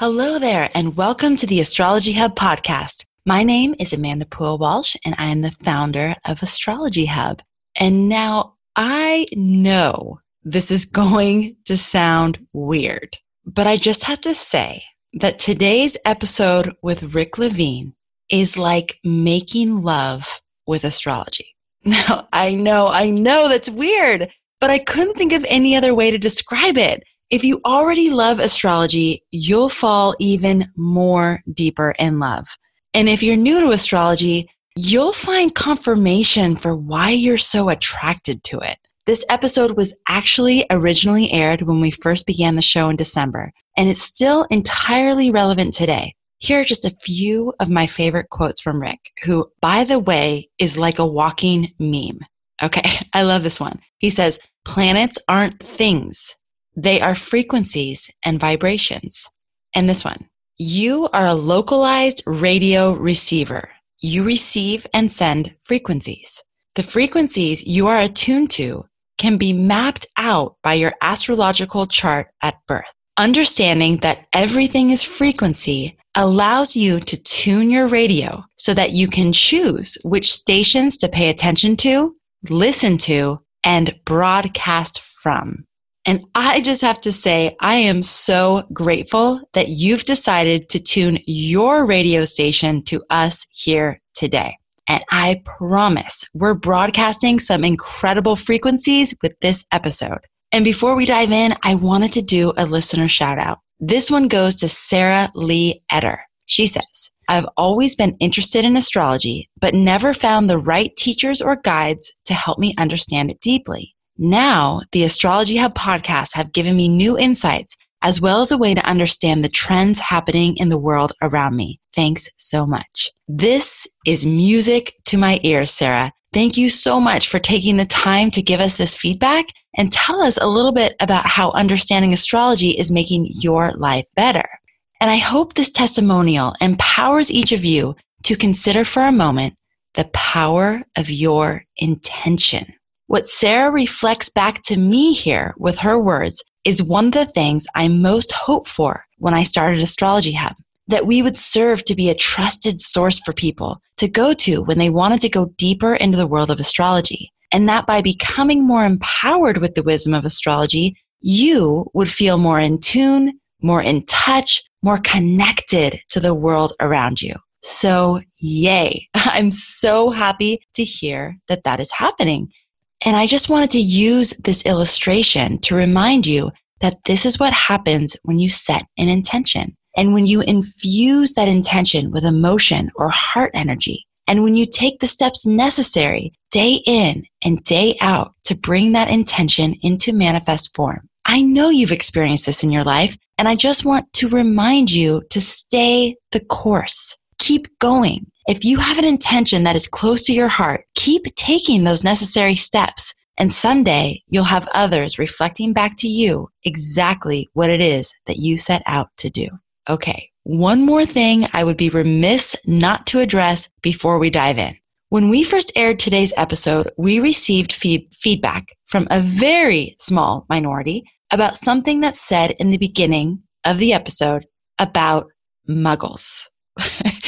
Hello there, and welcome to the Astrology Hub podcast. My name is Amanda Pool Walsh, and I am the founder of Astrology Hub. And now I know this is going to sound weird, but I just have to say that today's episode with Rick Levine is like making love with astrology. Now, I know, I know that's weird, but I couldn't think of any other way to describe it. If you already love astrology, you'll fall even more deeper in love. And if you're new to astrology, you'll find confirmation for why you're so attracted to it. This episode was actually originally aired when we first began the show in December, and it's still entirely relevant today. Here are just a few of my favorite quotes from Rick, who, by the way, is like a walking meme. Okay, I love this one. He says, Planets aren't things, they are frequencies and vibrations. And this one, you are a localized radio receiver. You receive and send frequencies. The frequencies you are attuned to can be mapped out by your astrological chart at birth. Understanding that everything is frequency allows you to tune your radio so that you can choose which stations to pay attention to, listen to, and broadcast from. And I just have to say, I am so grateful that you've decided to tune your radio station to us here today. And I promise we're broadcasting some incredible frequencies with this episode. And before we dive in, I wanted to do a listener shout out. This one goes to Sarah Lee Etter. She says, I've always been interested in astrology, but never found the right teachers or guides to help me understand it deeply. Now, the Astrology Hub podcasts have given me new insights as well as a way to understand the trends happening in the world around me. Thanks so much. This is music to my ears, Sarah. Thank you so much for taking the time to give us this feedback and tell us a little bit about how understanding astrology is making your life better. And I hope this testimonial empowers each of you to consider for a moment the power of your intention. What Sarah reflects back to me here with her words is one of the things I most hoped for when I started Astrology Hub. That we would serve to be a trusted source for people to go to when they wanted to go deeper into the world of astrology. And that by becoming more empowered with the wisdom of astrology, you would feel more in tune, more in touch, more connected to the world around you. So, yay. I'm so happy to hear that that is happening. And I just wanted to use this illustration to remind you that this is what happens when you set an intention. And when you infuse that intention with emotion or heart energy, and when you take the steps necessary day in and day out to bring that intention into manifest form. I know you've experienced this in your life, and I just want to remind you to stay the course. Keep going. If you have an intention that is close to your heart, keep taking those necessary steps. And someday you'll have others reflecting back to you exactly what it is that you set out to do. Okay. One more thing I would be remiss not to address before we dive in. When we first aired today's episode, we received feedback from a very small minority about something that's said in the beginning of the episode about muggles.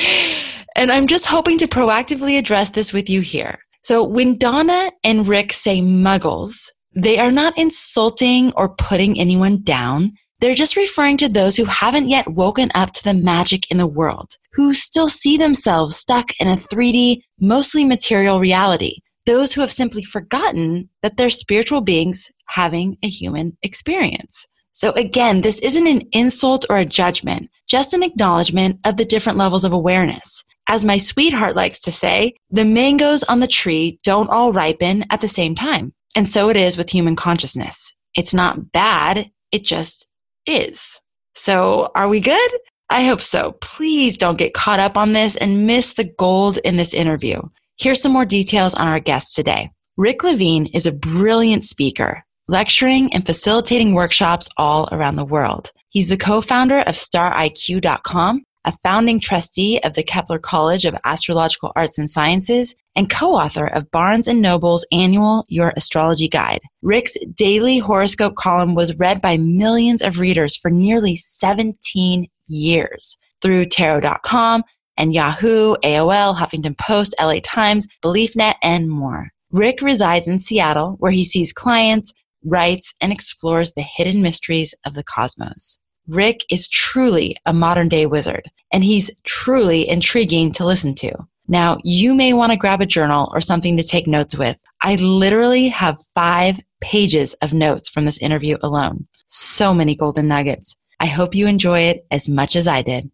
And I'm just hoping to proactively address this with you here. So when Donna and Rick say muggles, they are not insulting or putting anyone down. They're just referring to those who haven't yet woken up to the magic in the world, who still see themselves stuck in a 3D, mostly material reality. Those who have simply forgotten that they're spiritual beings having a human experience. So again, this isn't an insult or a judgment, just an acknowledgement of the different levels of awareness. As my sweetheart likes to say, the mangoes on the tree don't all ripen at the same time. And so it is with human consciousness. It's not bad, it just is. So are we good? I hope so. Please don't get caught up on this and miss the gold in this interview. Here's some more details on our guest today. Rick Levine is a brilliant speaker, lecturing and facilitating workshops all around the world. He's the co-founder of stariq.com a founding trustee of the Kepler College of Astrological Arts and Sciences, and co-author of Barnes & Noble's annual Your Astrology Guide. Rick's daily horoscope column was read by millions of readers for nearly 17 years through tarot.com and Yahoo, AOL, Huffington Post, LA Times, BeliefNet, and more. Rick resides in Seattle where he sees clients, writes, and explores the hidden mysteries of the cosmos. Rick is truly a modern day wizard, and he's truly intriguing to listen to. Now, you may want to grab a journal or something to take notes with. I literally have five pages of notes from this interview alone. So many golden nuggets. I hope you enjoy it as much as I did.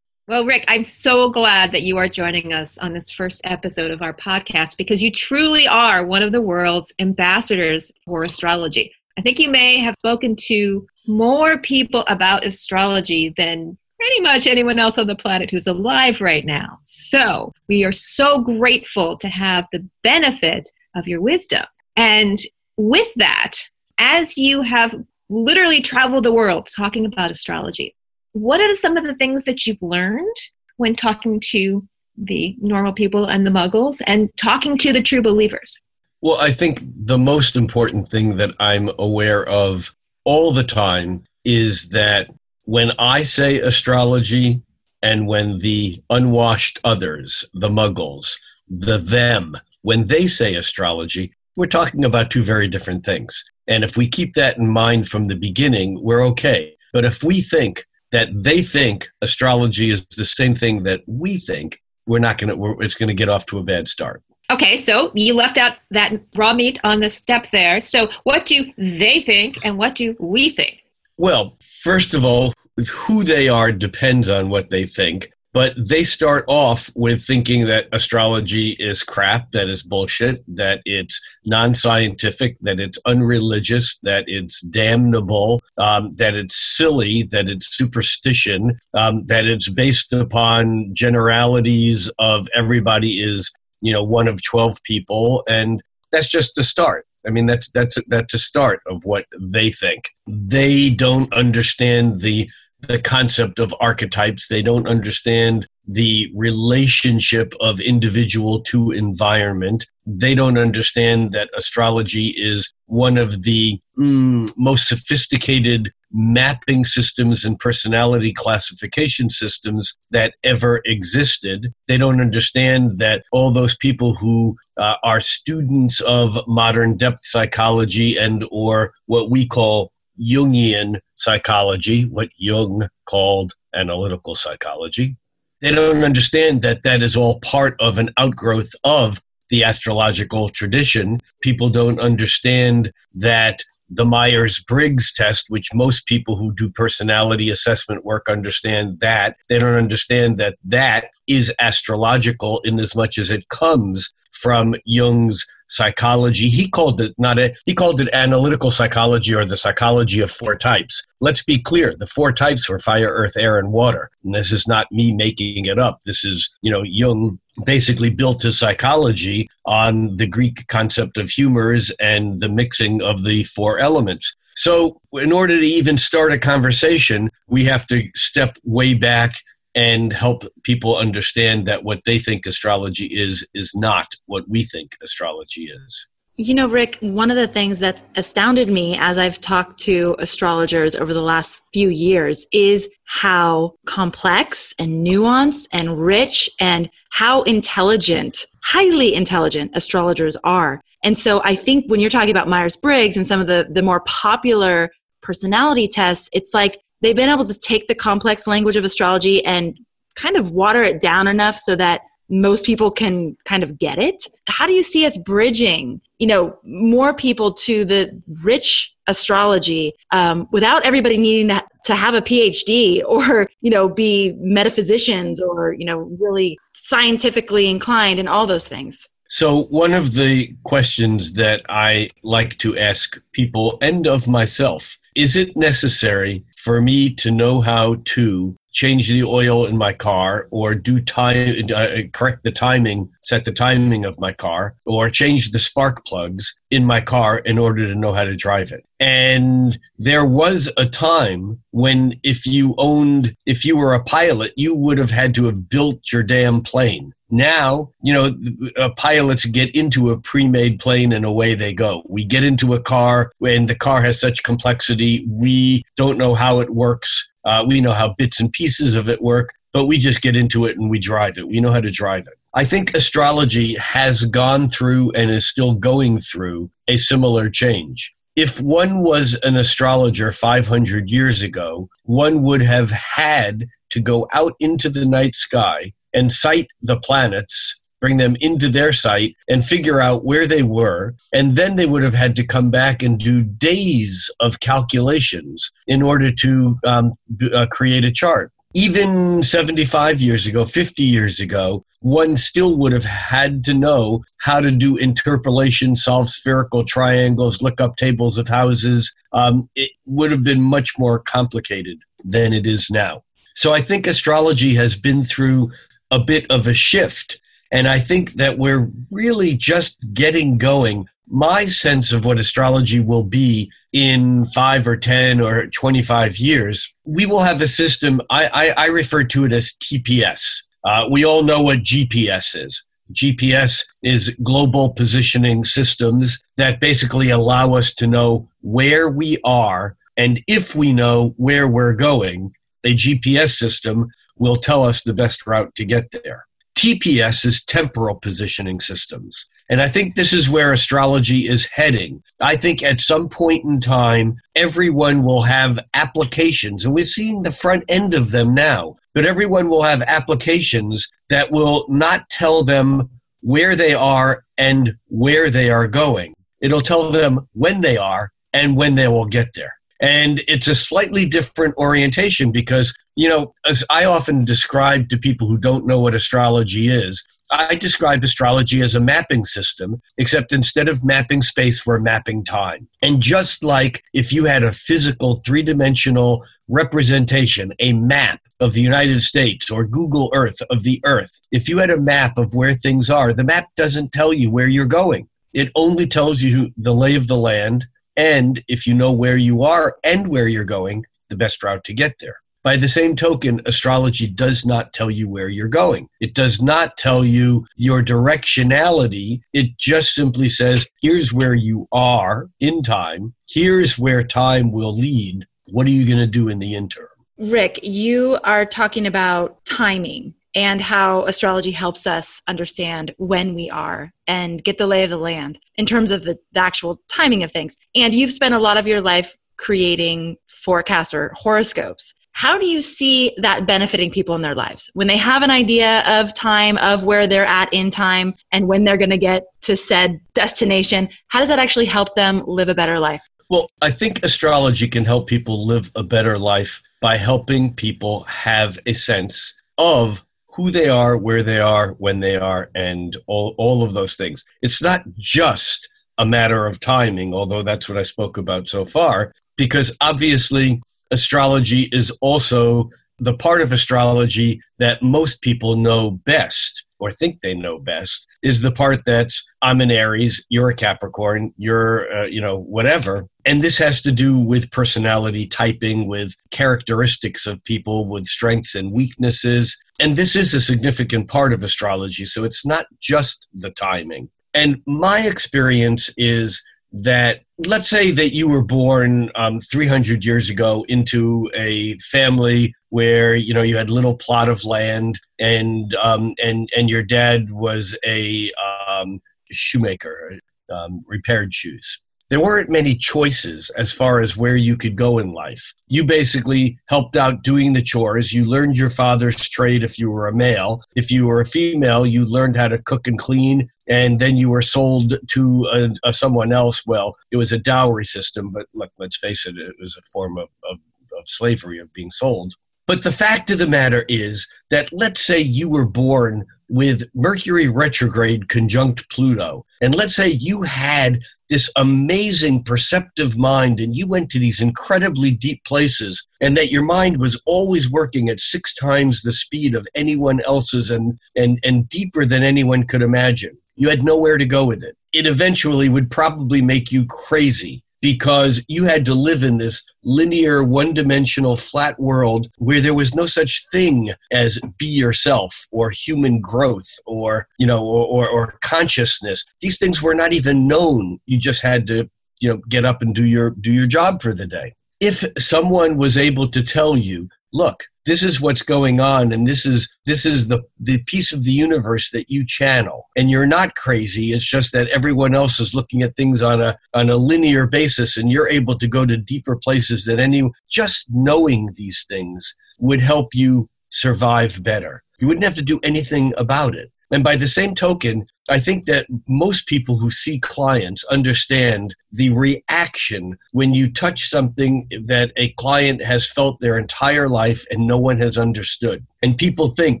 Well, Rick, I'm so glad that you are joining us on this first episode of our podcast because you truly are one of the world's ambassadors for astrology. I think you may have spoken to more people about astrology than pretty much anyone else on the planet who's alive right now. So we are so grateful to have the benefit of your wisdom. And with that, as you have literally traveled the world talking about astrology, what are some of the things that you've learned when talking to the normal people and the muggles and talking to the true believers? Well, I think the most important thing that I'm aware of all the time is that when I say astrology and when the unwashed others, the muggles, the them, when they say astrology, we're talking about two very different things. And if we keep that in mind from the beginning, we're okay. But if we think that they think astrology is the same thing that we think, we're not going to, it's going to get off to a bad start. Okay, so you left out that raw meat on the step there. So, what do they think and what do we think? Well, first of all, who they are depends on what they think. But they start off with thinking that astrology is crap, that is bullshit, that it's non scientific, that it's unreligious, that it's damnable, um, that it's silly, that it's superstition, um, that it's based upon generalities of everybody is, you know, one of 12 people. And that's just the start. I mean, that's that's that's a start of what they think. They don't understand the the concept of archetypes. They don't understand the relationship of individual to environment. They don't understand that astrology is one of the mm, most sophisticated mapping systems and personality classification systems that ever existed. They don't understand that all those people who uh, are students of modern depth psychology and or what we call Jungian psychology, what Jung called analytical psychology. They don't understand that that is all part of an outgrowth of the astrological tradition. People don't understand that the Myers Briggs test, which most people who do personality assessment work understand that. They don't understand that that is astrological in as much as it comes from Jung's psychology. He called it not a he called it analytical psychology or the psychology of four types. Let's be clear, the four types were fire, earth, air, and water. And this is not me making it up. This is, you know, Jung basically built his psychology on the Greek concept of humors and the mixing of the four elements. So, in order to even start a conversation, we have to step way back and help people understand that what they think astrology is is not what we think astrology is. You know, Rick, one of the things that's astounded me as I've talked to astrologers over the last few years is how complex and nuanced and rich and how intelligent, highly intelligent astrologers are. And so I think when you're talking about Myers Briggs and some of the, the more popular personality tests, it's like they've been able to take the complex language of astrology and kind of water it down enough so that most people can kind of get it. How do you see us bridging you know more people to the rich astrology um, without everybody needing to, to have a phd or you know be metaphysicians or you know really scientifically inclined and all those things? So, one of the questions that I like to ask people and of myself is it necessary for me to know how to change the oil in my car or do time uh, correct the timing set the timing of my car or change the spark plugs in my car in order to know how to drive it. And there was a time when if you owned if you were a pilot you would have had to have built your damn plane now, you know, uh, pilots get into a pre made plane and away they go. We get into a car and the car has such complexity, we don't know how it works. Uh, we know how bits and pieces of it work, but we just get into it and we drive it. We know how to drive it. I think astrology has gone through and is still going through a similar change. If one was an astrologer 500 years ago, one would have had to go out into the night sky and sight the planets bring them into their sight and figure out where they were. And then they would have had to come back and do days of calculations in order to um, uh, create a chart. Even 75 years ago, 50 years ago, one still would have had to know how to do interpolation, solve spherical triangles, look up tables of houses. Um, it would have been much more complicated than it is now. So I think astrology has been through a bit of a shift and I think that we're really just getting going. My sense of what astrology will be in five or 10 or 25 years, we will have a system. I, I, I refer to it as TPS. Uh, we all know what GPS is. GPS is global positioning systems that basically allow us to know where we are. And if we know where we're going, a GPS system will tell us the best route to get there. TPS is temporal positioning systems. And I think this is where astrology is heading. I think at some point in time, everyone will have applications, and we're seeing the front end of them now, but everyone will have applications that will not tell them where they are and where they are going. It'll tell them when they are and when they will get there. And it's a slightly different orientation because, you know, as I often describe to people who don't know what astrology is, I describe astrology as a mapping system, except instead of mapping space, we're mapping time. And just like if you had a physical three dimensional representation, a map of the United States or Google Earth of the Earth, if you had a map of where things are, the map doesn't tell you where you're going. It only tells you the lay of the land and if you know where you are and where you're going, the best route to get there. By the same token, astrology does not tell you where you're going. It does not tell you your directionality. It just simply says, here's where you are in time. Here's where time will lead. What are you going to do in the interim? Rick, you are talking about timing and how astrology helps us understand when we are and get the lay of the land in terms of the, the actual timing of things. And you've spent a lot of your life creating forecasts or horoscopes. How do you see that benefiting people in their lives when they have an idea of time, of where they're at in time, and when they're going to get to said destination? How does that actually help them live a better life? Well, I think astrology can help people live a better life by helping people have a sense of who they are, where they are, when they are, and all, all of those things. It's not just a matter of timing, although that's what I spoke about so far, because obviously astrology is also the part of astrology that most people know best or think they know best is the part that's I'm an Aries, you're a Capricorn, you're uh, you know whatever, and this has to do with personality typing, with characteristics of people, with strengths and weaknesses, and this is a significant part of astrology. So it's not just the timing. And my experience is that let's say that you were born um, 300 years ago into a family where you know you had little plot of land and um, and and your dad was a um, shoemaker um, repaired shoes there weren't many choices as far as where you could go in life. You basically helped out doing the chores. You learned your father's trade if you were a male. If you were a female, you learned how to cook and clean, and then you were sold to a, a someone else. Well, it was a dowry system, but look, let's face it, it was a form of, of, of slavery, of being sold. But the fact of the matter is that let's say you were born with Mercury retrograde conjunct Pluto, and let's say you had this amazing perceptive mind and you went to these incredibly deep places, and that your mind was always working at six times the speed of anyone else's and, and, and deeper than anyone could imagine. You had nowhere to go with it. It eventually would probably make you crazy because you had to live in this linear, one dimensional, flat world where there was no such thing as be yourself or human growth or, you know, or, or, or consciousness. These things were not even known. You just had to, you know, get up and do your, do your job for the day. if someone was able to tell you, look, this is what's going on and this is this is the the piece of the universe that you channel. And you're not crazy it's just that everyone else is looking at things on a on a linear basis and you're able to go to deeper places than any just knowing these things would help you survive better. You wouldn't have to do anything about it and by the same token, I think that most people who see clients understand the reaction when you touch something that a client has felt their entire life and no one has understood. And people think,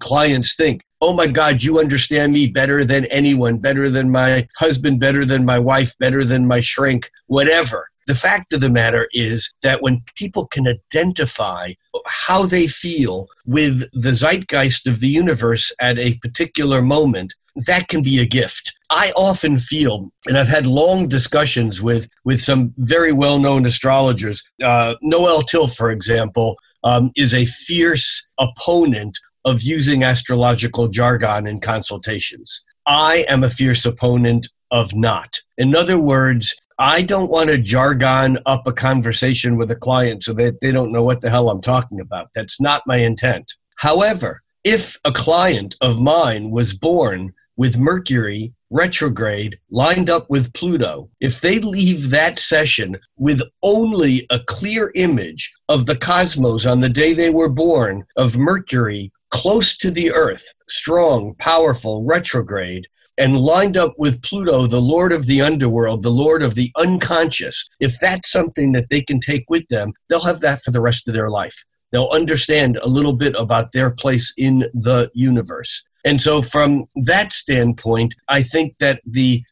clients think, oh my God, you understand me better than anyone, better than my husband, better than my wife, better than my shrink, whatever. The fact of the matter is that when people can identify how they feel with the zeitgeist of the universe at a particular moment, that can be a gift. I often feel, and I've had long discussions with, with some very well known astrologers. Uh, Noel Tyl, for example, um, is a fierce opponent of using astrological jargon in consultations. I am a fierce opponent of not. In other words, I don't want to jargon up a conversation with a client so that they don't know what the hell I'm talking about. That's not my intent. However, if a client of mine was born with Mercury retrograde lined up with Pluto, if they leave that session with only a clear image of the cosmos on the day they were born, of Mercury close to the Earth, strong, powerful, retrograde, and lined up with Pluto, the Lord of the underworld, the Lord of the unconscious, if that's something that they can take with them, they'll have that for the rest of their life. They'll understand a little bit about their place in the universe. And so, from that standpoint, I think that the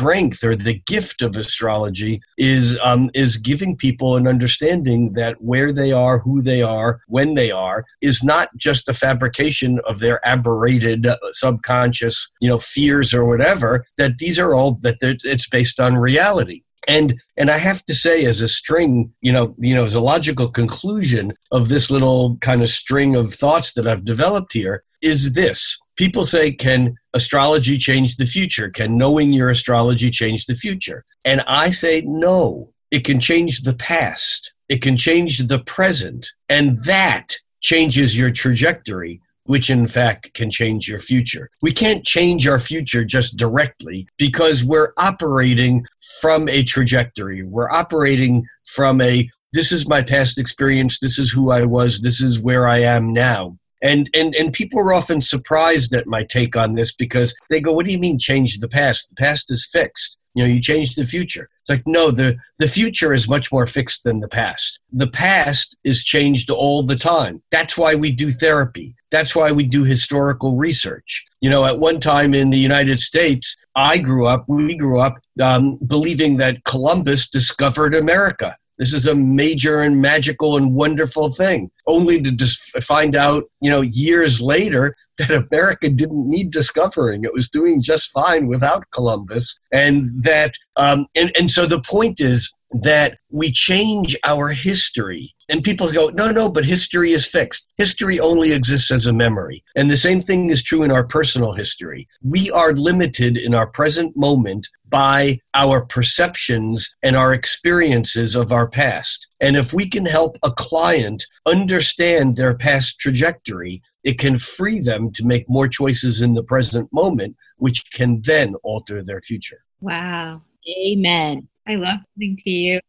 strength or the gift of astrology is um, is giving people an understanding that where they are, who they are, when they are, is not just a fabrication of their aberrated uh, subconscious, you know, fears or whatever. That these are all that it's based on reality. And and I have to say, as a string, you know, you know, as a logical conclusion of this little kind of string of thoughts that I've developed here, is this people say, can astrology change the future? Can knowing your astrology change the future? And I say, no. It can change the past, it can change the present, and that changes your trajectory. Which in fact can change your future. We can't change our future just directly because we're operating from a trajectory. We're operating from a this is my past experience, this is who I was, this is where I am now. And, and, and people are often surprised at my take on this because they go, What do you mean change the past? The past is fixed. You know, you change the future. It's like, no, the, the future is much more fixed than the past. The past is changed all the time. That's why we do therapy. That's why we do historical research. You know, at one time in the United States, I grew up, we grew up um, believing that Columbus discovered America. This is a major and magical and wonderful thing. Only to find out, you know, years later that America didn't need discovering. It was doing just fine without Columbus. And that, um, and, and so the point is that we change our history. And people go, no, no, but history is fixed. History only exists as a memory. And the same thing is true in our personal history. We are limited in our present moment by our perceptions and our experiences of our past. And if we can help a client understand their past trajectory, it can free them to make more choices in the present moment, which can then alter their future. Wow. Amen. I love listening to you.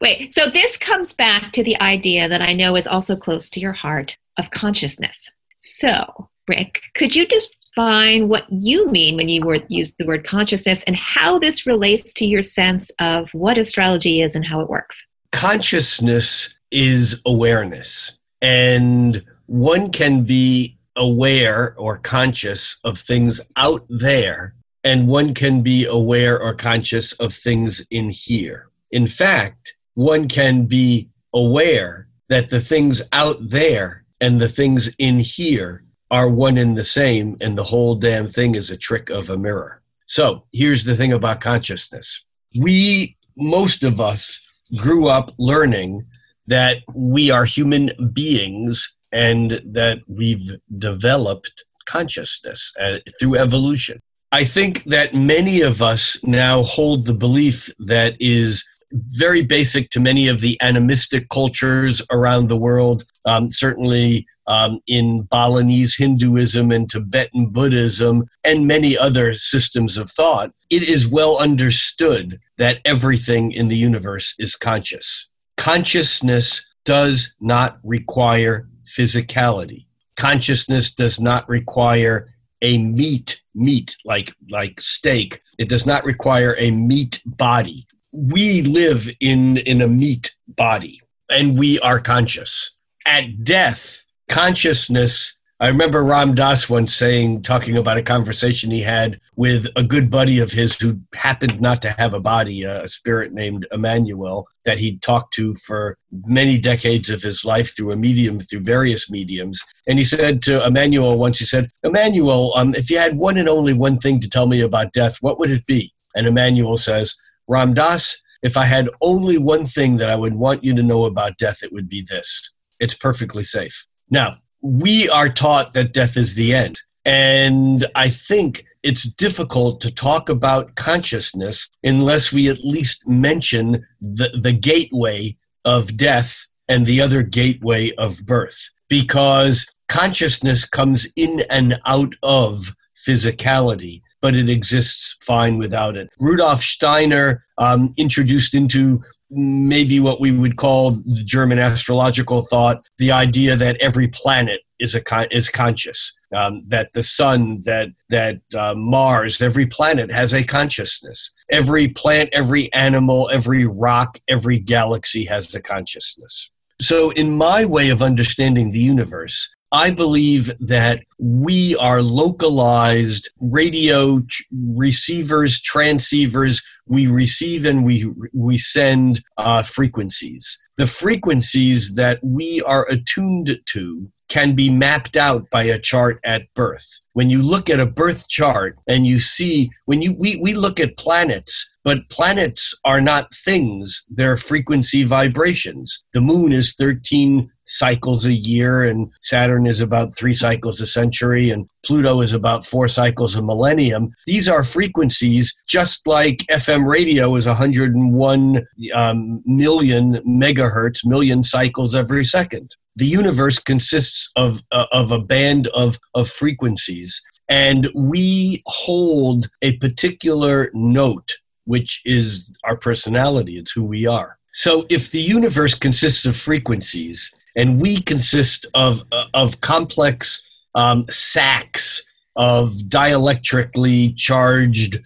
Wait, so this comes back to the idea that I know is also close to your heart of consciousness. So, Rick, could you define what you mean when you word, use the word consciousness and how this relates to your sense of what astrology is and how it works? Consciousness is awareness, and one can be aware or conscious of things out there, and one can be aware or conscious of things in here. In fact, one can be aware that the things out there and the things in here are one and the same, and the whole damn thing is a trick of a mirror. So here's the thing about consciousness we, most of us, grew up learning that we are human beings and that we've developed consciousness uh, through evolution. I think that many of us now hold the belief that is very basic to many of the animistic cultures around the world. Um, certainly, um, in Balinese Hinduism and Tibetan Buddhism and many other systems of thought, it is well understood that everything in the universe is conscious. Consciousness does not require physicality. Consciousness does not require a meat meat like like steak. It does not require a meat body. We live in in a meat body and we are conscious. At death, consciousness I remember Ram Dass once saying, talking about a conversation he had with a good buddy of his who happened not to have a body, a spirit named Emmanuel, that he'd talked to for many decades of his life through a medium, through various mediums. And he said to Emmanuel once, he said, Emmanuel, um, if you had one and only one thing to tell me about death, what would it be? And Emmanuel says, Ram Dass, if I had only one thing that I would want you to know about death, it would be this. It's perfectly safe. Now, we are taught that death is the end. And I think it's difficult to talk about consciousness unless we at least mention the, the gateway of death and the other gateway of birth. Because consciousness comes in and out of physicality, but it exists fine without it. Rudolf Steiner um, introduced into maybe what we would call the German astrological thought, the idea that every planet is a con- is conscious, um, that the sun, that that uh, Mars, every planet has a consciousness. Every plant, every animal, every rock, every galaxy has a consciousness. So, in my way of understanding the universe, I believe that we are localized radio ch- receivers, transceivers. We receive and we we send uh, frequencies. The frequencies that we are attuned to can be mapped out by a chart at birth. When you look at a birth chart and you see when you we, we look at planets but planets are not things, they're frequency vibrations. The moon is 13 cycles a year, and Saturn is about three cycles a century, and Pluto is about four cycles a millennium. These are frequencies, just like FM radio is 101 um, million megahertz, million cycles every second. The universe consists of, uh, of a band of, of frequencies, and we hold a particular note which is our personality, it's who we are. So if the universe consists of frequencies and we consist of, uh, of complex um, sacks of dielectrically charged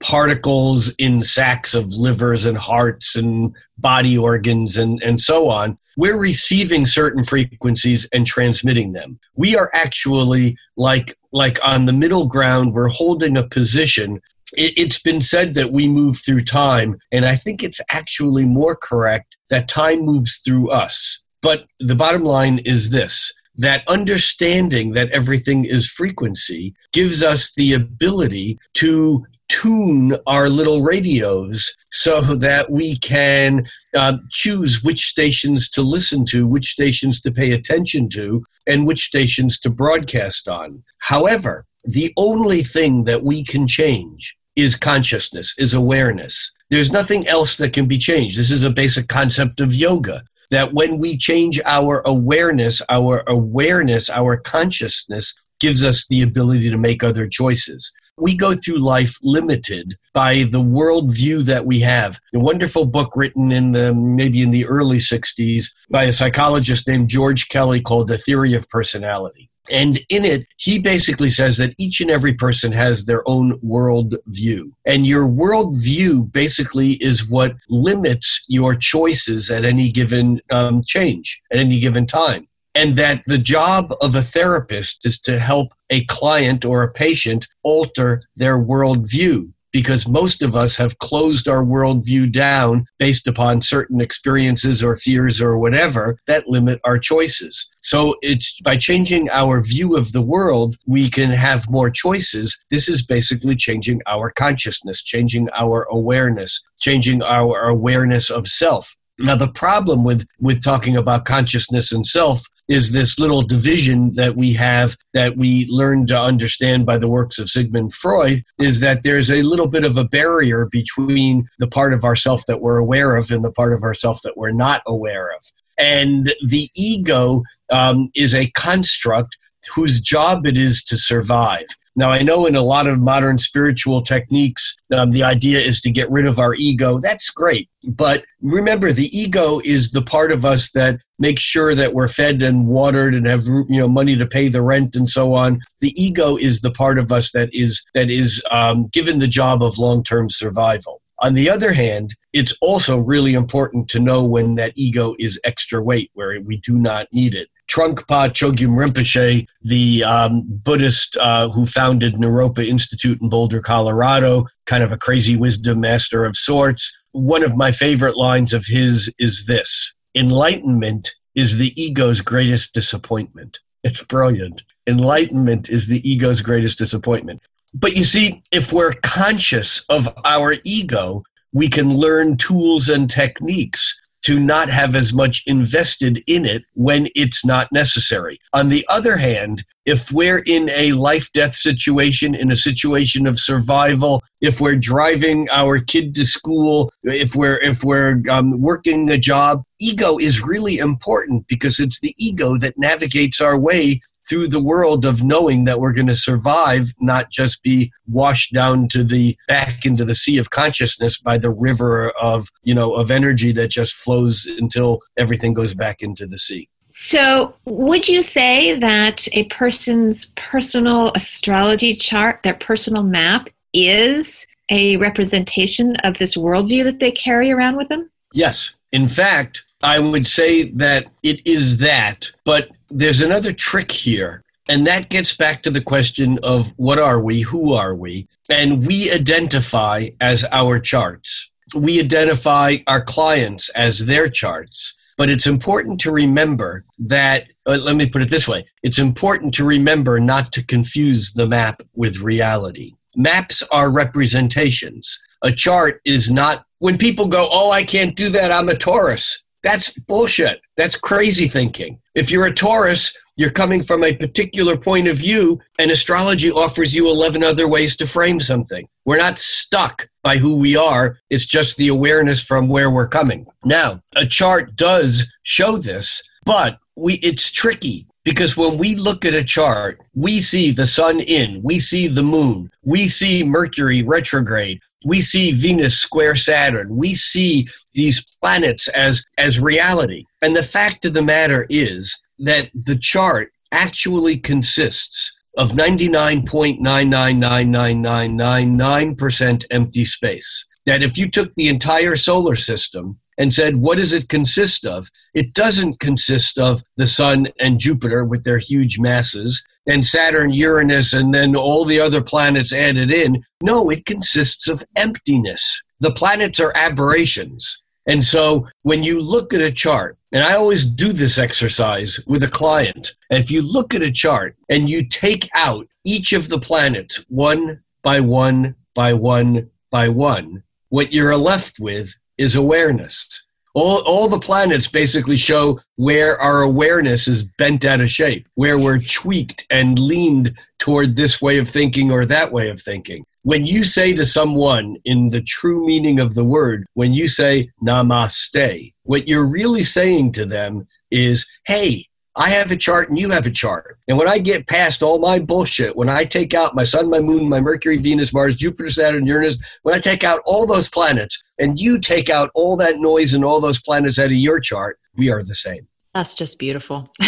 particles in sacks of livers and hearts and body organs and, and so on, we're receiving certain frequencies and transmitting them. We are actually like like on the middle ground, we're holding a position it, has been said that we move through time, and I think it's actually more correct that time moves through us. But the bottom line is this that understanding that everything is frequency gives us the ability to tune our little radios so that we can uh, choose which stations to listen to, which stations to pay attention to, and which stations to broadcast on. However, the only thing that we can change is consciousness, is awareness. There's nothing else that can be changed. This is a basic concept of yoga that when we change our awareness, our awareness, our consciousness gives us the ability to make other choices. We go through life limited by the worldview that we have. A wonderful book written in the maybe in the early 60s by a psychologist named George Kelly called The Theory of Personality. And in it, he basically says that each and every person has their own world view. And your world view basically is what limits your choices at any given um, change, at any given time. And that the job of a therapist is to help a client or a patient alter their world view because most of us have closed our worldview down based upon certain experiences or fears or whatever that limit our choices. So it's by changing our view of the world, we can have more choices. This is basically changing our consciousness, changing our awareness, changing our awareness of self. Now, the problem with, with talking about consciousness and self is this little division that we have that we learn to understand by the works of Sigmund Freud is that there's a little bit of a barrier between the part of ourself that we're aware of and the part of ourself that we're not aware of. And the ego um, is a construct whose job it is to survive. Now, I know in a lot of modern spiritual techniques, um, the idea is to get rid of our ego. That's great. But remember, the ego is the part of us that makes sure that we're fed and watered and have you know money to pay the rent and so on. The ego is the part of us that is that is um, given the job of long-term survival. On the other hand, it's also really important to know when that ego is extra weight, where we do not need it. Trungpa Chogyam Rinpoche, the um, Buddhist uh, who founded Naropa Institute in Boulder, Colorado, kind of a crazy wisdom master of sorts. One of my favorite lines of his is this Enlightenment is the ego's greatest disappointment. It's brilliant. Enlightenment is the ego's greatest disappointment. But you see, if we're conscious of our ego, we can learn tools and techniques to not have as much invested in it when it's not necessary. On the other hand, if we're in a life death situation, in a situation of survival, if we're driving our kid to school, if we're if we're um, working a job, ego is really important because it's the ego that navigates our way through the world of knowing that we're going to survive, not just be washed down to the back into the sea of consciousness by the river of, you know, of energy that just flows until everything goes back into the sea. So, would you say that a person's personal astrology chart, their personal map, is a representation of this worldview that they carry around with them? Yes. In fact, I would say that it is that, but there's another trick here. And that gets back to the question of what are we? Who are we? And we identify as our charts. We identify our clients as their charts. But it's important to remember that, uh, let me put it this way it's important to remember not to confuse the map with reality. Maps are representations. A chart is not, when people go, oh, I can't do that, I'm a Taurus. That's bullshit. That's crazy thinking. If you're a Taurus, you're coming from a particular point of view, and astrology offers you 11 other ways to frame something. We're not stuck by who we are, it's just the awareness from where we're coming. Now, a chart does show this, but we it's tricky because when we look at a chart, we see the sun in, we see the moon, we see Mercury retrograde, we see Venus square Saturn. We see these planets as, as reality. And the fact of the matter is that the chart actually consists of 99.9999999% empty space. That if you took the entire solar system and said, what does it consist of? It doesn't consist of the sun and Jupiter with their huge masses and Saturn, Uranus, and then all the other planets added in. No, it consists of emptiness. The planets are aberrations. And so when you look at a chart, and I always do this exercise with a client, if you look at a chart and you take out each of the planets one by one by one by one, what you're left with is awareness. All, all the planets basically show where our awareness is bent out of shape, where we're tweaked and leaned toward this way of thinking or that way of thinking. When you say to someone, in the true meaning of the word, when you say namaste, what you're really saying to them is, hey, I have a chart and you have a chart. And when I get past all my bullshit, when I take out my sun, my moon, my Mercury, Venus, Mars, Jupiter, Saturn, Uranus, when I take out all those planets and you take out all that noise and all those planets out of your chart, we are the same. That's just beautiful.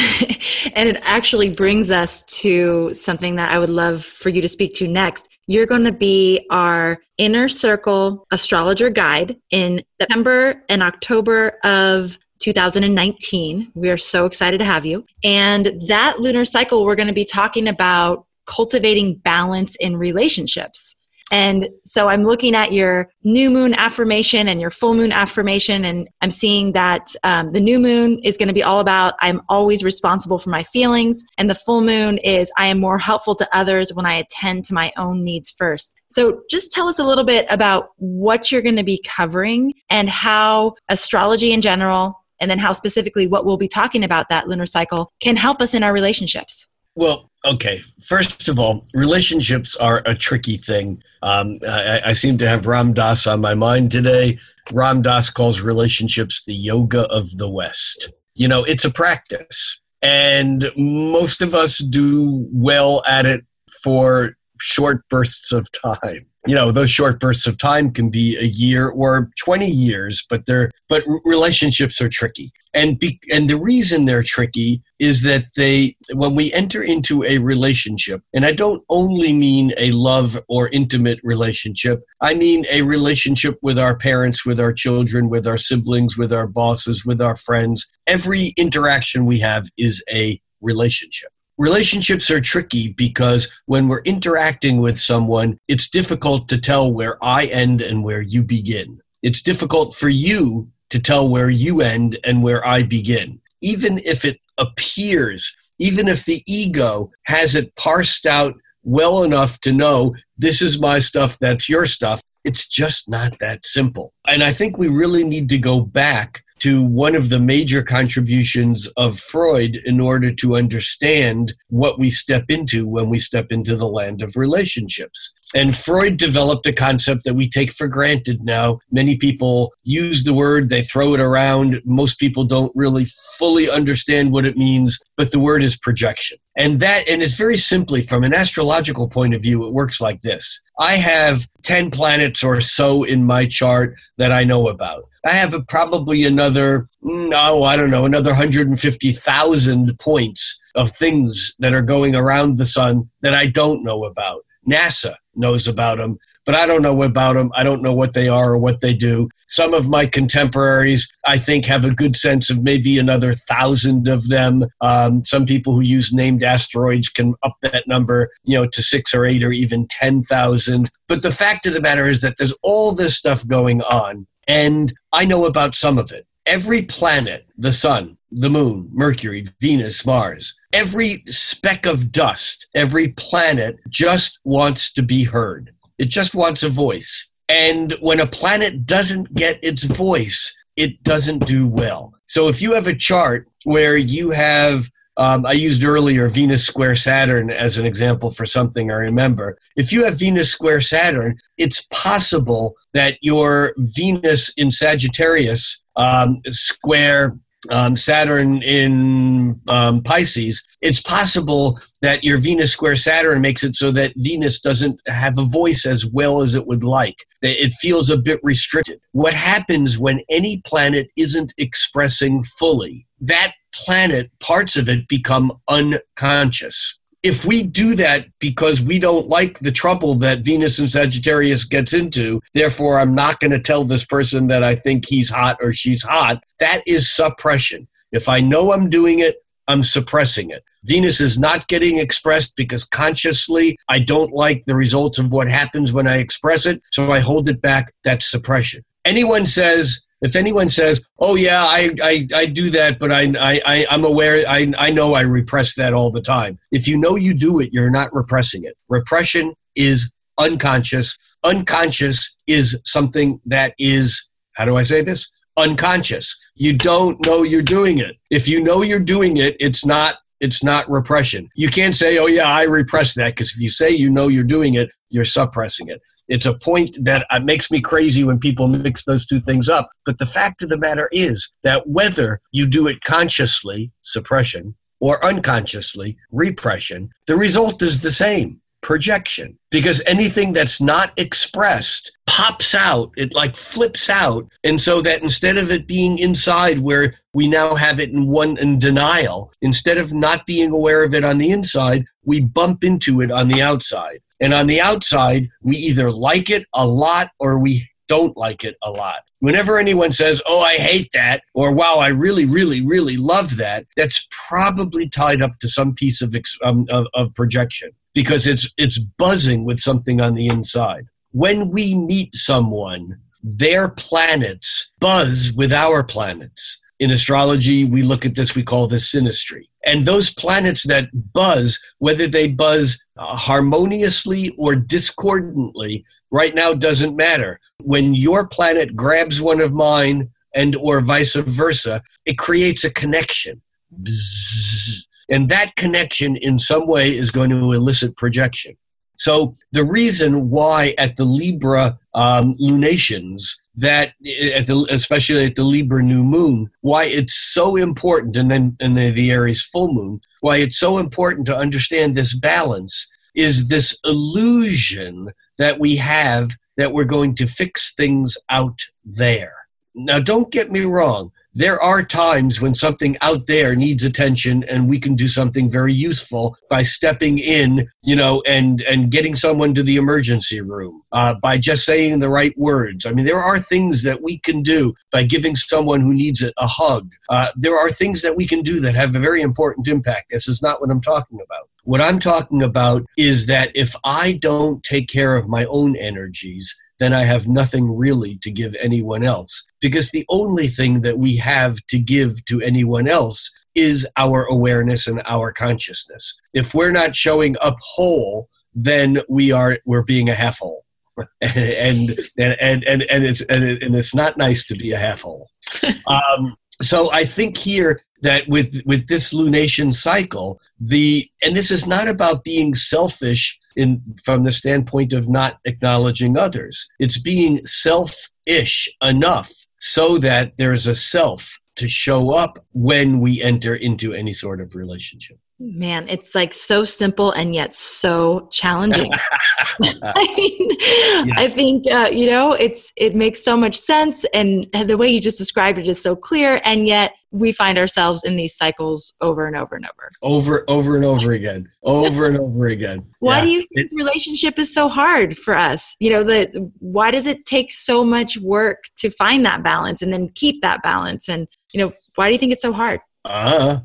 and it actually brings us to something that I would love for you to speak to next. You're going to be our inner circle astrologer guide in September and October of 2019. We are so excited to have you. And that lunar cycle, we're going to be talking about cultivating balance in relationships. And so I'm looking at your new moon affirmation and your full moon affirmation, and I'm seeing that um, the new moon is going to be all about I'm always responsible for my feelings, and the full moon is I am more helpful to others when I attend to my own needs first. So just tell us a little bit about what you're going to be covering and how astrology in general and then how specifically what we'll be talking about that lunar cycle can help us in our relationships. Well, okay. First of all, relationships are a tricky thing. Um, I, I, seem to have Ram Dass on my mind today. Ram Dass calls relationships the yoga of the West. You know, it's a practice, and most of us do well at it for short bursts of time you know those short bursts of time can be a year or 20 years but they're but relationships are tricky. And be, and the reason they're tricky is that they when we enter into a relationship and i don't only mean a love or intimate relationship i mean a relationship with our parents with our children with our siblings with our bosses with our friends every interaction we have is a relationship relationships are tricky because when we're interacting with someone, it's difficult to tell where I end and where you begin. It's difficult for you to tell where you end and where I begin. Even if it appears, even if the ego has it parsed out well enough to know this is my stuff, that's your stuff, it's just not that simple. And I think we really need to go back to one of the major contributions of Freud in order to understand what we step into when we step into the land of relationships. And Freud developed a concept that we take for granted now. Many people use the word, they throw it around. Most people don't really fully understand what it means, but the word is projection. And that, and it's very simply from an astrological point of view, it works like this. I have 10 planets or so in my chart that I know about. I have probably another, no, I don't know, another 150,000 points of things that are going around the sun that I don't know about. NASA knows about them, but I don't know about them. I don't know what they are or what they do. Some of my contemporaries, I think, have a good sense of maybe another thousand of them. Um, some people who use named asteroids can up that number, you know, to six or eight or even 10,000. But the fact of the matter is that there's all this stuff going on, and I know about some of it. Every planet, the sun, the moon, Mercury, Venus, Mars, every speck of dust, every planet just wants to be heard. It just wants a voice. And when a planet doesn't get its voice, it doesn't do well. So if you have a chart where you have, um, I used earlier Venus square Saturn as an example for something I remember. If you have Venus square Saturn, it's possible that your Venus in Sagittarius um, square um, Saturn in um, Pisces, it's possible that your Venus square Saturn makes it so that Venus doesn't have a voice as well as it would like. It feels a bit restricted. What happens when any planet isn't expressing fully? That planet, parts of it become unconscious if we do that because we don't like the trouble that Venus and Sagittarius gets into, therefore I'm not going to tell this person that I think he's hot or she's hot, that is suppression. If I know I'm doing it, I'm suppressing it. Venus is not getting expressed because consciously I don't like the results of what happens when I express it, so I hold it back. That's suppression. Anyone says, if anyone says, "Oh yeah, I, I, I do that," but I, I, I'm aware, I, I know I repress that all the time. If you know you do it, you're not repressing it. Repression is unconscious. Unconscious is something that is, how do I say this? Unconscious. You don't know you're doing it. If you know you're doing it, it's not it's not repression. You can't say, "Oh yeah, I repress that," because if you say you know you're doing it, you're suppressing it. It's a point that uh, makes me crazy when people mix those two things up. But the fact of the matter is that whether you do it consciously, suppression, or unconsciously, repression, the result is the same projection. Because anything that's not expressed pops out, it like flips out. And so that instead of it being inside where we now have it in one in denial, instead of not being aware of it on the inside, we bump into it on the outside. And on the outside, we either like it a lot or we don't like it a lot. Whenever anyone says, Oh, I hate that, or Wow, I really, really, really love that, that's probably tied up to some piece of, um, of, of projection because it's, it's buzzing with something on the inside. When we meet someone, their planets buzz with our planets. In astrology, we look at this, we call this synastry. And those planets that buzz, whether they buzz uh, harmoniously or discordantly, right now doesn't matter. When your planet grabs one of mine and or vice versa, it creates a connection. Bzzz. And that connection in some way is going to elicit projection. So the reason why at the Libra um, lunations, that at the, especially at the Libra new moon, why it's so important, and then and the, the Aries full moon, why it's so important to understand this balance is this illusion that we have that we're going to fix things out there. Now, don't get me wrong there are times when something out there needs attention and we can do something very useful by stepping in you know and and getting someone to the emergency room uh, by just saying the right words. I mean there are things that we can do by giving someone who needs it a hug. Uh, there are things that we can do that have a very important impact. This is not what i'm talking about. What i'm talking about is that if i don't take care of my own energies then I have nothing really to give anyone else. Because the only thing that we have to give to anyone else is our awareness and our consciousness. If we're not showing up whole, then we are we're being a half hole. and, and and and and it's and, it, and it's not nice to be a half hole. Um, so I think here that with with this lunation cycle, the and this is not about being selfish in from the standpoint of not acknowledging others. It's being selfish enough so that there's a self to show up when we enter into any sort of relationship. Man, it's like so simple and yet so challenging. I mean, yeah. I think uh, you know it's it makes so much sense, and the way you just described it is so clear, and yet we find ourselves in these cycles over and over and over, over, over and over again, over and over again. Why yeah. do you think relationship is so hard for us? You know, the why does it take so much work to find that balance and then keep that balance? And you know, why do you think it's so hard? Uh.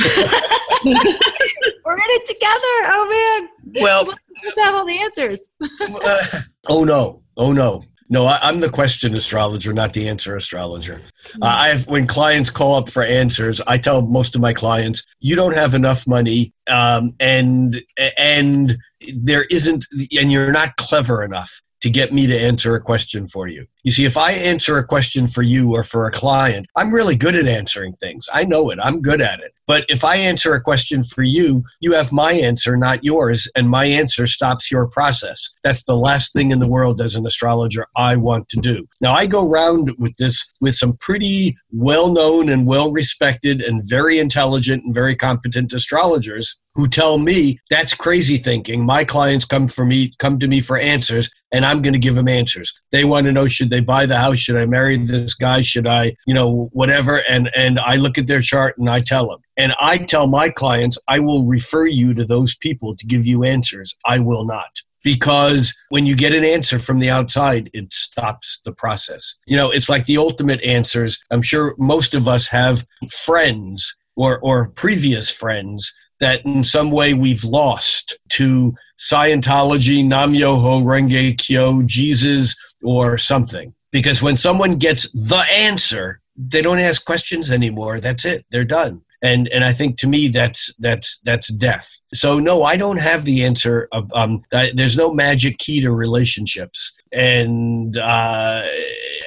We're in it together. Oh man. Well, supposed to have all the answers. uh, oh no. Oh no. No, I, am the question astrologer, not the answer astrologer. Uh, I have when clients call up for answers, I tell most of my clients, you don't have enough money, um, and and there isn't, and you're not clever enough to get me to answer a question for you. You see, if I answer a question for you or for a client, I'm really good at answering things. I know it. I'm good at it. But if I answer a question for you, you have my answer, not yours, and my answer stops your process. That's the last thing in the world as an astrologer I want to do. Now, I go around with this with some pretty well known and well respected and very intelligent and very competent astrologers who tell me that's crazy thinking. My clients come for me, come to me for answers, and I'm going to give them answers. They want to know should they buy the house? Should I marry this guy? Should I, you know, whatever? And and I look at their chart and I tell them. And I tell my clients, I will refer you to those people to give you answers. I will not. Because when you get an answer from the outside, it stops the process. You know, it's like the ultimate answers. I'm sure most of us have friends or, or previous friends that in some way we've lost to Scientology, Nam Myoho Renge Kyo, Jesus, or something. Because when someone gets the answer, they don't ask questions anymore. That's it. They're done and and I think to me that's that's that's death. So no, I don't have the answer. Of, um, there's no magic key to relationships, and uh,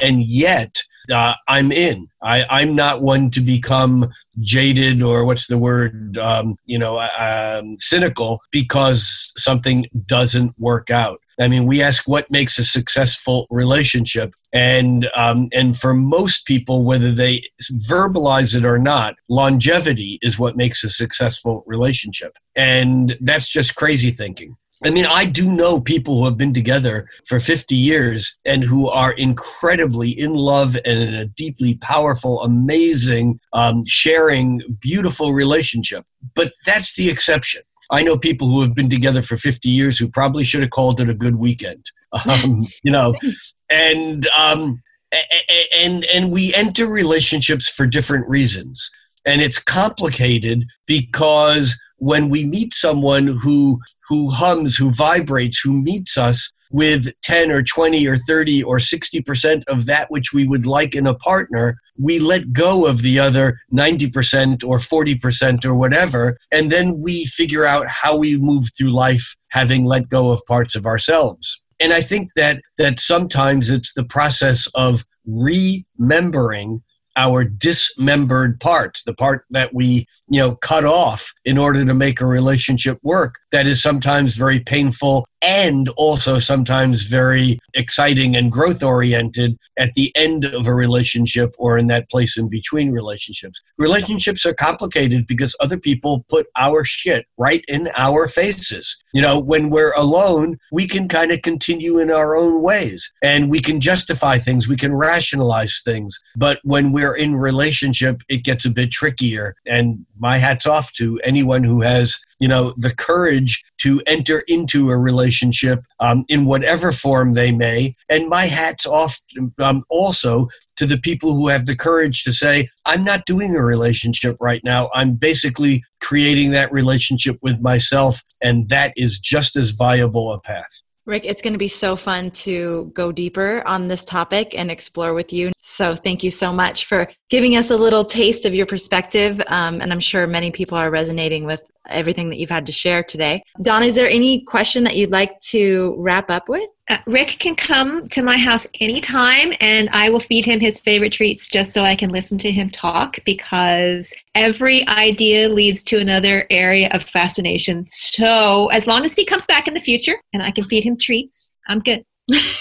and yet. Uh, I'm in. I, I'm not one to become jaded or what's the word, um, you know, um, cynical because something doesn't work out. I mean, we ask what makes a successful relationship, and um, and for most people, whether they verbalize it or not, longevity is what makes a successful relationship, and that's just crazy thinking. I mean, I do know people who have been together for 50 years and who are incredibly in love and in a deeply powerful, amazing, um, sharing, beautiful relationship. But that's the exception. I know people who have been together for 50 years who probably should have called it a good weekend. Um, you know, and um, and and we enter relationships for different reasons, and it's complicated because when we meet someone who who hums, who vibrates, who meets us with 10 or 20 or 30 or 60% of that which we would like in a partner, we let go of the other 90% or 40% or whatever, and then we figure out how we move through life having let go of parts of ourselves. And I think that that sometimes it's the process of remembering our dismembered parts, the part that we, you know, cut off in order to make a relationship work that is sometimes very painful and also sometimes very exciting and growth oriented at the end of a relationship or in that place in between relationships. Relationships are complicated because other people put our shit right in our faces. You know, when we're alone, we can kind of continue in our own ways and we can justify things, we can rationalize things. But when we're in relationship, it gets a bit trickier. And my hat's off to anyone who has you know the courage to enter into a relationship um, in whatever form they may. And my hat's off um, also to the people who have the courage to say i'm not doing a relationship right now. I'm basically creating that relationship with myself and that is just as viable a path Rick, it's going to be so fun to go deeper on this topic and explore with you. So, thank you so much for giving us a little taste of your perspective. Um, and I'm sure many people are resonating with everything that you've had to share today. Don, is there any question that you'd like to wrap up with? Uh, Rick can come to my house anytime and I will feed him his favorite treats just so I can listen to him talk because every idea leads to another area of fascination. So, as long as he comes back in the future and I can feed him treats, I'm good.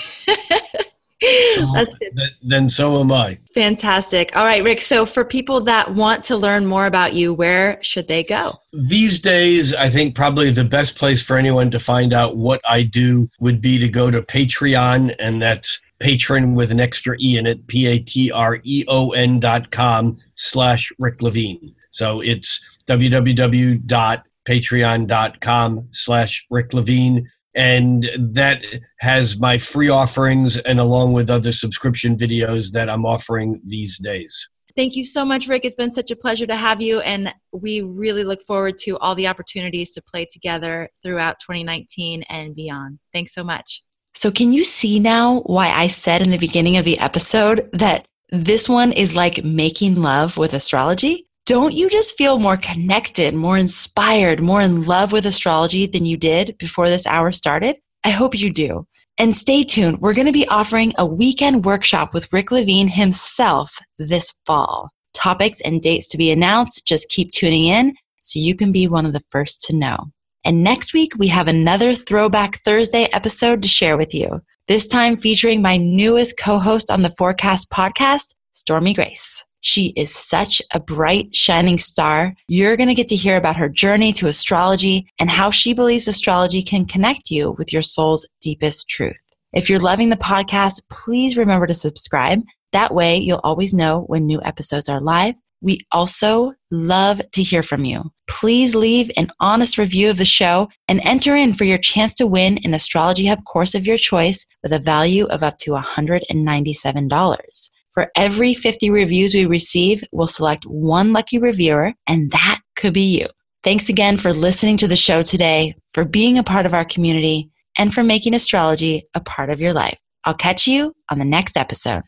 That's uh, good. Then so am I. Fantastic. All right, Rick. So, for people that want to learn more about you, where should they go? These days, I think probably the best place for anyone to find out what I do would be to go to Patreon, and that's patron with an extra E in it, P A T R E O N dot com slash Rick Levine. So it's www.patreon.com slash Rick Levine and that has my free offerings and along with other subscription videos that I'm offering these days. Thank you so much, Rick. It's been such a pleasure to have you, and we really look forward to all the opportunities to play together throughout 2019 and beyond. Thanks so much. So, can you see now why I said in the beginning of the episode that this one is like making love with astrology? Don't you just feel more connected, more inspired, more in love with astrology than you did before this hour started? I hope you do. And stay tuned. We're going to be offering a weekend workshop with Rick Levine himself this fall. Topics and dates to be announced. Just keep tuning in so you can be one of the first to know. And next week, we have another Throwback Thursday episode to share with you. This time featuring my newest co host on the Forecast podcast, Stormie Grace. She is such a bright, shining star. You're going to get to hear about her journey to astrology and how she believes astrology can connect you with your soul's deepest truth. If you're loving the podcast, please remember to subscribe. That way, you'll always know when new episodes are live. We also love to hear from you. Please leave an honest review of the show and enter in for your chance to win an Astrology Hub course of your choice with a value of up to $197. For every 50 reviews we receive, we'll select one lucky reviewer, and that could be you. Thanks again for listening to the show today, for being a part of our community, and for making astrology a part of your life. I'll catch you on the next episode.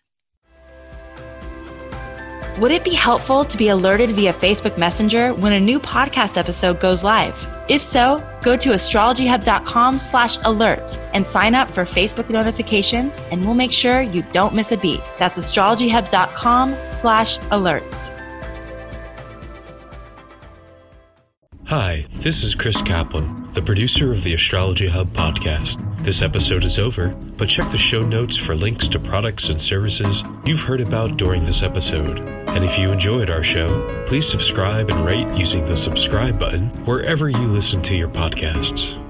Would it be helpful to be alerted via Facebook Messenger when a new podcast episode goes live? If so, go to astrologyhub.com slash alerts and sign up for Facebook notifications and we'll make sure you don't miss a beat. That's astrologyhub.com slash alerts. Hi, this is Chris Kaplan, the producer of the Astrology Hub podcast. This episode is over, but check the show notes for links to products and services you've heard about during this episode. And if you enjoyed our show, please subscribe and rate using the subscribe button wherever you listen to your podcasts.